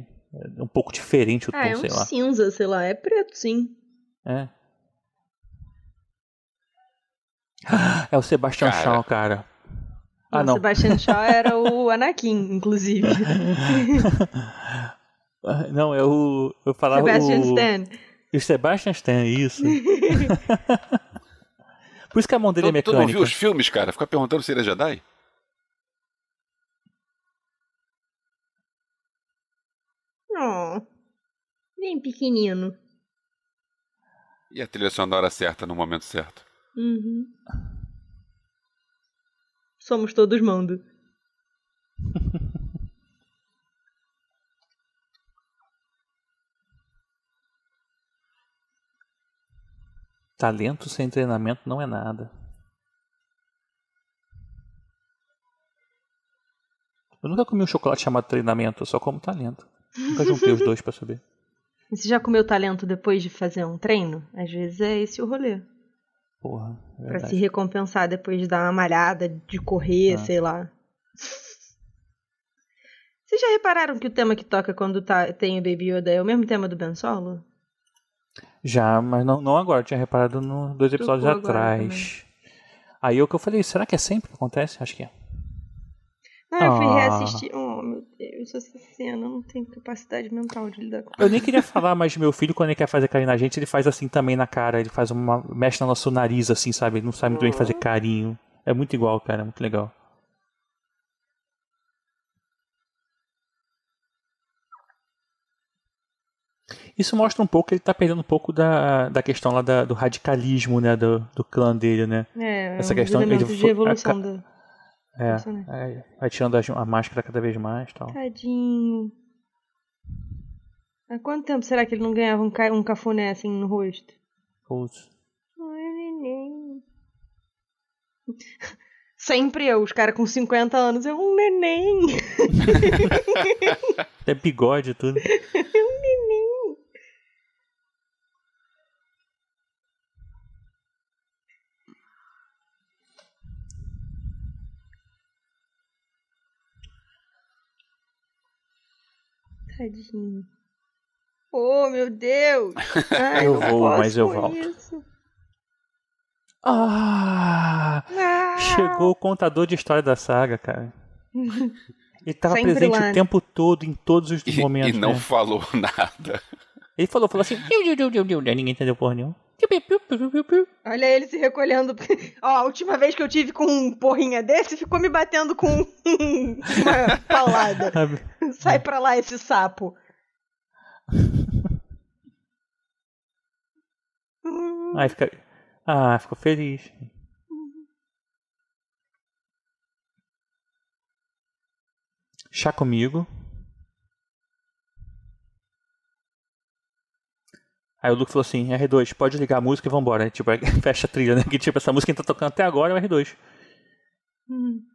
é um pouco diferente o tom, Ah, é um sei lá. cinza, sei lá. É preto, sim. É. É o Sebastian Cara. Shaw, cara. Ah, o não. Sebastian Shaw era o Anakin, inclusive. Não, é o. Eu falava Sebastian o. Stan. O Sebastian Stan, isso. Por isso que a mão dele é Tu, tu não mecânica. viu os filmes, cara? Fica perguntando se ele é Jedi? Oh, bem pequenino. E a trilha sonora certa no momento certo. Uhum. Somos todos mando. Talento sem treinamento não é nada. Eu nunca comi um chocolate chamado treinamento, eu só como talento. Nunca juntei os dois pra saber. Você já comeu talento depois de fazer um treino? Às vezes é esse o rolê. Porra, é Pra se recompensar depois de dar uma malhada, de correr, Ah. sei lá. Vocês já repararam que o tema que toca quando tá, tem o Baby Yoda é o mesmo tema do Ben Solo? Já, mas não, não agora, tinha reparado no dois episódios Tocou atrás. Aí o que eu falei, será que é sempre que acontece? Acho que é. Ah, eu fui Ah. reassistir. Oh, meu Cena eu não tenho capacidade mental de lidar com Eu nem queria falar, mas meu filho, quando ele quer fazer carinho na gente, ele faz assim também na cara. Ele faz uma. mexe no nosso nariz, assim, sabe? Ele não sabe muito bem fazer carinho. É muito igual, cara, é muito legal. Isso mostra um pouco que ele tá perdendo um pouco da, da questão lá da- do radicalismo, né? Do, do clã dele, né? É, Essa um questão que ele de evolução a da. É, é, vai tirando a, a máscara cada vez mais e tal. Tadinho. Há quanto tempo será que ele não ganhava um, ca... um cafuné assim no rosto? Putz. Ai, neném. Sempre eu, os caras com 50 anos, é um neném. É bigode e tudo. Tadinho. Oh, meu Deus! Ai, Eu vou, mas eu volto. isso. Ah! Ah! Chegou o contador de história da saga, cara. Ele tava Sempre presente lá, o né? tempo todo, em todos os E, momentos. e não né? falou nada. Ele falou, falou assim. "Diu, diu, diu, diu, diu", Ninguém entendeu porra nenhuma. Olha ele se recolhendo. Ó, a última vez que eu tive com um porrinha desse, ficou me batendo com uma paulada. Sai pra lá esse sapo. Aí fica. Ah, ficou feliz. Chá comigo. Aí o Luke falou assim, R2, pode ligar a música e vambora. Tipo, fecha a trilha, né? Que tipo, essa música que a gente tá tocando até agora é o R2. Hum.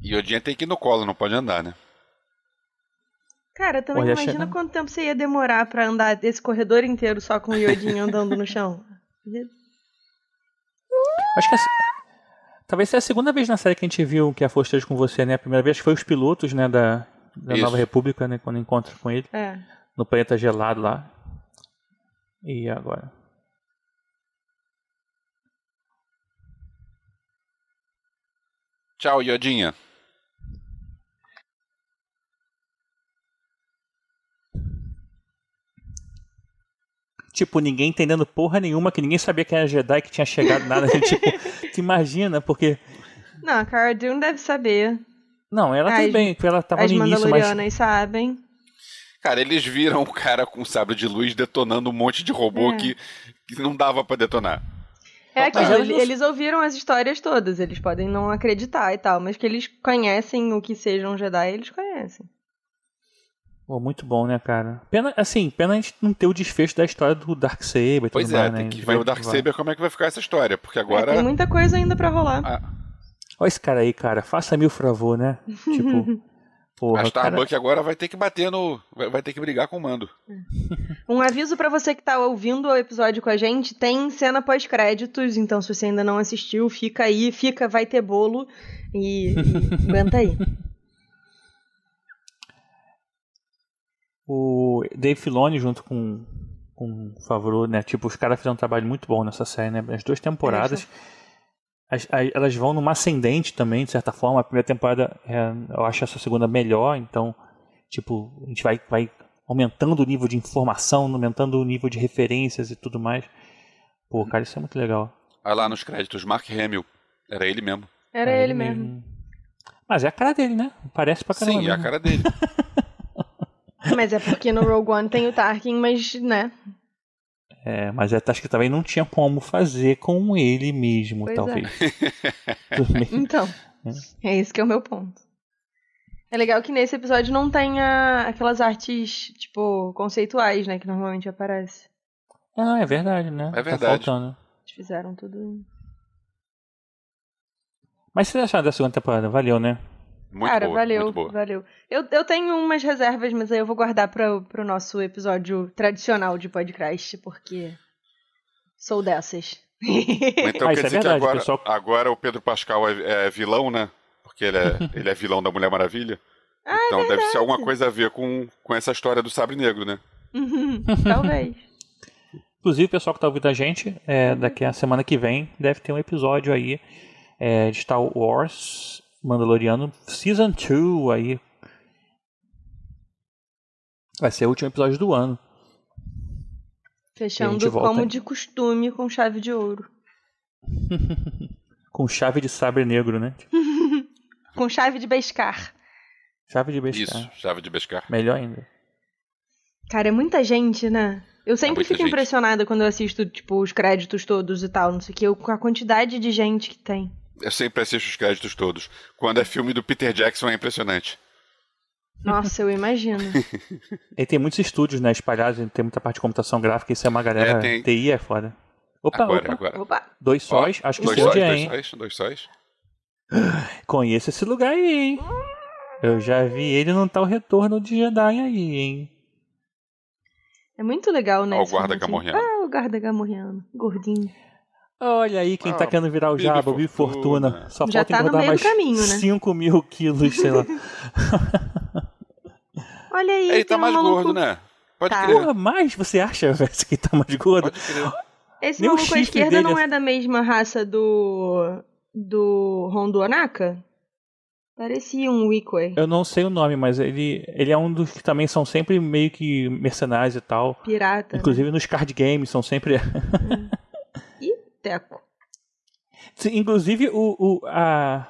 E o Odinha tem que ir no colo, não pode andar, né? Cara, também Olha, imagina chega- quanto tempo você ia demorar pra andar esse corredor inteiro só com o Yodinho andando no chão. Acho que é a- talvez seja a segunda vez na série que a gente viu que a Força esteja com você, né? A primeira vez foi os pilotos, né, da, da Isso. Nova República, né? Quando encontra com ele. É. No planeta gelado lá. E agora? Tchau, Iodinha. Tipo, ninguém entendendo porra nenhuma, que ninguém sabia que era Jedi, que tinha chegado nada. tipo, tu imagina, porque. Não, a Cara Dune deve saber. Não, ela As- bem, porque ela tava As no início, mas. Sabem. Cara, eles viram o cara com sabre de luz detonando um monte de robô É. que, que não dava pra detonar. É aquilo, elas não- eles ouviram as histórias todas, eles podem não acreditar e tal, mas que eles conhecem o que seja um Jedi, eles conhecem. Pô, muito bom, né, cara? Pena, assim, pena a gente não ter o desfecho da história do Darksaber e tudo Pois é, mais, né? tem A que ver o Darksaber como é que vai ficar essa história, porque É, agora... tem muita coisa ainda pra rolar. a, Olha esse cara aí, cara. Faça-me o favor, né? Tipo, porra, a o cara... Starbuck agora vai ter que bater no... Vai, vai ter que brigar com o Mando. Um aviso pra você que tá ouvindo o episódio com a gente, tem cena pós-créditos, então se você ainda não assistiu, fica aí, fica, vai ter bolo e, e aguenta aí. O Dave Filoni junto com, com o Favreau, né? Tipo, os caras fizeram um trabalho muito bom nessa série, né? As duas temporadas. as- as- elas vão numa ascendente também, de certa forma. A primeira temporada, é, eu acho essa segunda melhor, então, tipo, a gente vai, vai aumentando o nível de informação, aumentando o nível de referências e tudo mais. Pô, cara, isso é muito legal. Olha lá nos créditos, Mark Hamill. Era ele mesmo. Era É ele mesmo. Mas é a cara dele, né? Parece pra caramba. Sim, é a mesmo. cara dele. Mas é porque no Rogue One tem o Tarkin, mas, né? É, mas é, acho que também não tinha como fazer com ele mesmo, Pois é. talvez. Bem. Então, é esse que é o meu ponto. É legal que nesse episódio não tenha aquelas artes, tipo, conceituais, né? Que normalmente aparece. Ah, é verdade, né? É Tá verdade. faltando. Eles fizeram tudo. Mas vocês acharam da segunda temporada? Valeu, né? Muito Cara, boa, valeu, muito boa. valeu. Eu, eu tenho umas reservas, mas aí eu vou guardar para pro nosso episódio tradicional de podcast, porque sou dessas. Então Ah, quer é dizer verdade, que agora, pessoal. agora o Pedro Pascal é, é vilão, né? Porque ele é, ele é vilão da Mulher Maravilha. Ah, então deve ser alguma coisa a ver com, com essa história do Sabre Negro, né? Uhum, Talvez. Inclusive, o pessoal que tá ouvindo a gente, é, daqui a semana que vem, deve ter um episódio aí é, de Star Wars Mandaloriano Season 2 aí. Vai ser o último episódio do ano. Fechando como de costume com chave de ouro. Com chave de sabre negro, né? Com chave de Beskar. Chave de besta. Isso, chave de Beskar. Melhor ainda. Cara, é muita gente, né? Eu sempre muita fico gente. impressionada quando eu assisto, tipo, os créditos todos e tal, não sei o que, com a quantidade de gente que tem. Eu sempre assisto os créditos todos. Quando é filme do Peter Jackson é impressionante. Nossa, eu imagino. E tem muitos estúdios, né, espalhados, tem muita parte de computação gráfica, isso é uma galera. É, tem. TI é foda. Opa, Agora, opa. agora. Opa! Dois sóis, acho que dois sim, sóis, é, dois hein? sóis, dois sóis. Conheço esse lugar aí, hein? Eu já vi ele no tal retorno de Jedi aí, hein? É muito legal, né? Ó, o guarda gamorreano. Ah, o guarda gamorreano. Gordinho. Olha aí quem tá Ah, querendo virar o Jabba, Bibi Fortuna. Fortuna. Só Já falta tá no engordar meio mais caminho, né? 5 mil quilos, sei lá. Olha aí, Ele tá um mais maluco... gordo, né? Pode Tá. crer. Porra, mais você acha, velho, que tá mais gordo? Pode crer. Esse Nem maluco à esquerda dele não é- é da mesma raça do. do Hondo Onaka? Parecia um Weequay. Eu não sei o nome, mas ele, ele é um dos que também são sempre meio que mercenários e tal. Pirata. né? Inclusive nos card games são sempre. Ih, Teco. Sim, Inclusive o. o a...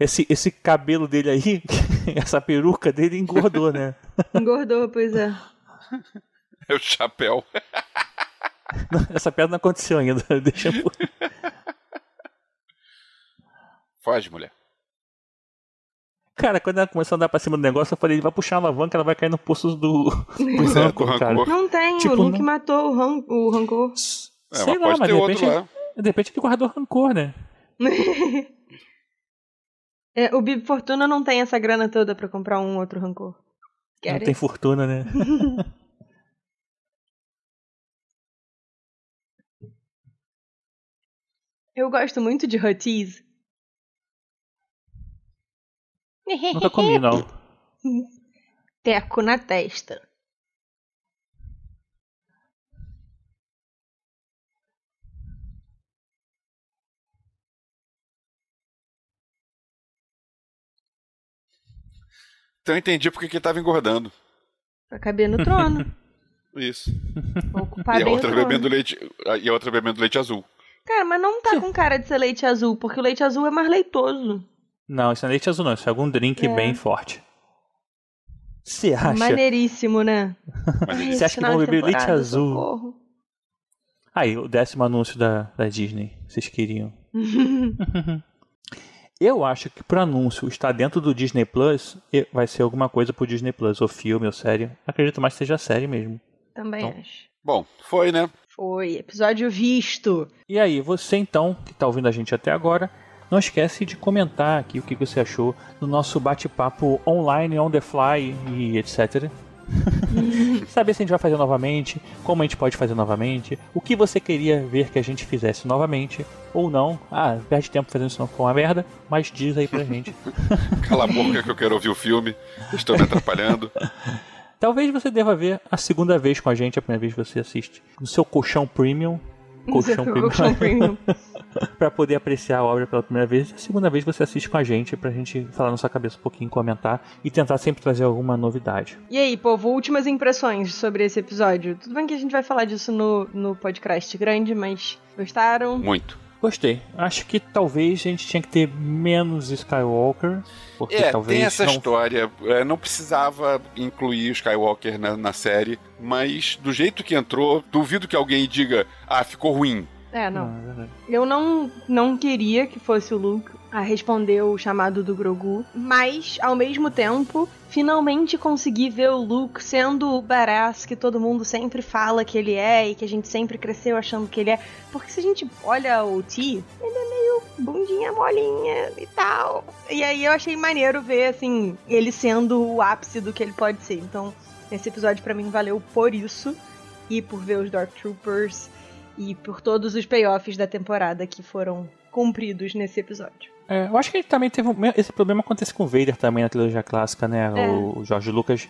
Esse, esse cabelo dele aí, essa peruca dele engordou, né? Engordou, pois é. É o chapéu. Essa piada não aconteceu ainda. Deixa eu... Foge, mulher. Cara, quando ela começou a andar pra cima do negócio, eu falei, vai puxar a alavanca, ela vai cair no poço do. do é, Rancor. Rancor. Não tem, Tipo, o Luke não- matou o, ran o rancor. É, Sei mas lá, mas de outro repente, lá. de repente ele guardou rancor, né? É, o Bib Fortuna não tem essa grana toda pra comprar um outro rancor. Não tem fortuna, né? Eu gosto muito de Hutties. Nunca comi, não. Teco na testa. Então eu entendi porque que ele tava engordando. Pra caber no trono. Isso. Ocupar e a outra bebendo leite. E a outra bebendo leite azul. Cara, mas não tá com cara de ser leite azul, porque o leite azul é mais leitoso. Não, isso não é leite azul, não. Isso é algum drink É. bem forte. Você acha? Maneiríssimo, né? Ele- Você acha que vão beber leite azul? socorro. Aí, o décimo anúncio da, da Disney. Vocês queriam. Eu acho que pro anúncio estar dentro do Disney Plus, e- vai ser alguma coisa pro Disney Plus, ou filme, ou série. Acredito mais que seja série mesmo. Também Então. acho. Bom, foi, né? Foi, episódio visto. E aí, você então, que está ouvindo a gente até agora, não esquece de comentar aqui o que você achou do nosso bate-papo online, on the fly e etc. Saber se a gente vai fazer novamente, como a gente pode fazer novamente, o que você queria ver que a gente fizesse novamente, ou não. Ah, perde tempo fazendo isso não for uma merda, mas diz aí pra gente. Cala a boca que eu quero ouvir o filme. Estou me atrapalhando. Talvez você deva ver a segunda vez com a gente, a primeira vez que você assiste, no seu colchão premium. Colchão premium. Colchão premium. Pra poder apreciar a obra pela primeira vez. A segunda vez você assiste com a gente pra gente falar na sua cabeça um pouquinho, comentar e tentar sempre trazer alguma novidade. E aí, povo, últimas impressões sobre esse episódio. Tudo bem que a gente vai falar disso no, no podcast grande, mas gostaram? Muito. Gostei. Acho que talvez a gente tinha que ter menos Skywalker. Porque É, talvez tem essa não... história. É, não precisava incluir o Skywalker na, na série, mas do jeito que entrou, duvido que alguém diga, ah, ficou ruim. É, não. Não, é. Eu não, não queria que fosse o Luke a responder o chamado do Grogu, mas, ao mesmo tempo, finalmente consegui ver o Luke sendo o badass que todo mundo sempre fala que ele é e que a gente sempre cresceu achando que ele é. Porque se a gente olha o T, ele é meio bundinha molinha e tal. E aí eu achei maneiro ver, assim, ele sendo o ápice do que ele pode ser. Então, esse episódio pra mim valeu por isso e por ver os Dark Troopers e por todos os payoffs da temporada que foram cumpridos nesse episódio. É, eu acho que ele também teve. um- Esse problema acontece com o Vader também na trilogia clássica, né? É. O George Lucas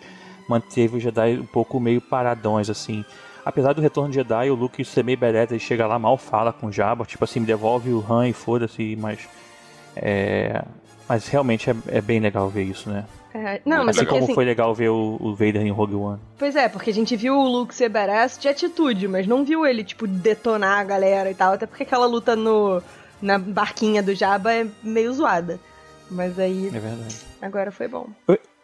manteve os Jedi um pouco meio paradões, assim. Apesar do retorno de Jedi, o Luke ser meio bereta, ele chega lá, mal fala com o Jabba, tipo assim, me devolve o Han e foda-se, mas. É. Mas realmente é, é bem legal ver isso, né? É, não, mas assim é como assim, foi legal ver o, o Vader em Rogue One. Pois é, porque a gente viu o Luke ser badass de atitude, mas não viu ele, tipo, detonar a galera e tal. Até porque aquela luta no, na barquinha do Jabba é meio zoada. Mas aí, É verdade. agora foi bom.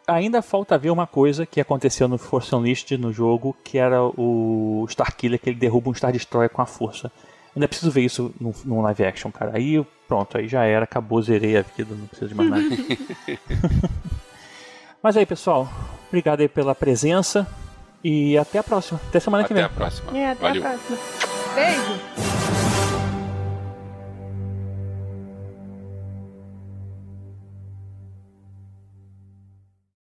Ainda falta ver uma coisa que aconteceu no Force Unleashed no jogo, que era o Starkiller, que ele derruba um Star Destroyer com a força. Ainda preciso ver isso num, num live action, cara. Aí pronto, aí já era, acabou, zerei a vida, não preciso de mais nada. Mas aí, pessoal, obrigado aí pela presença e até a próxima. Até semana que Até vem. a próxima. É, até Valeu. a próxima. Beijo!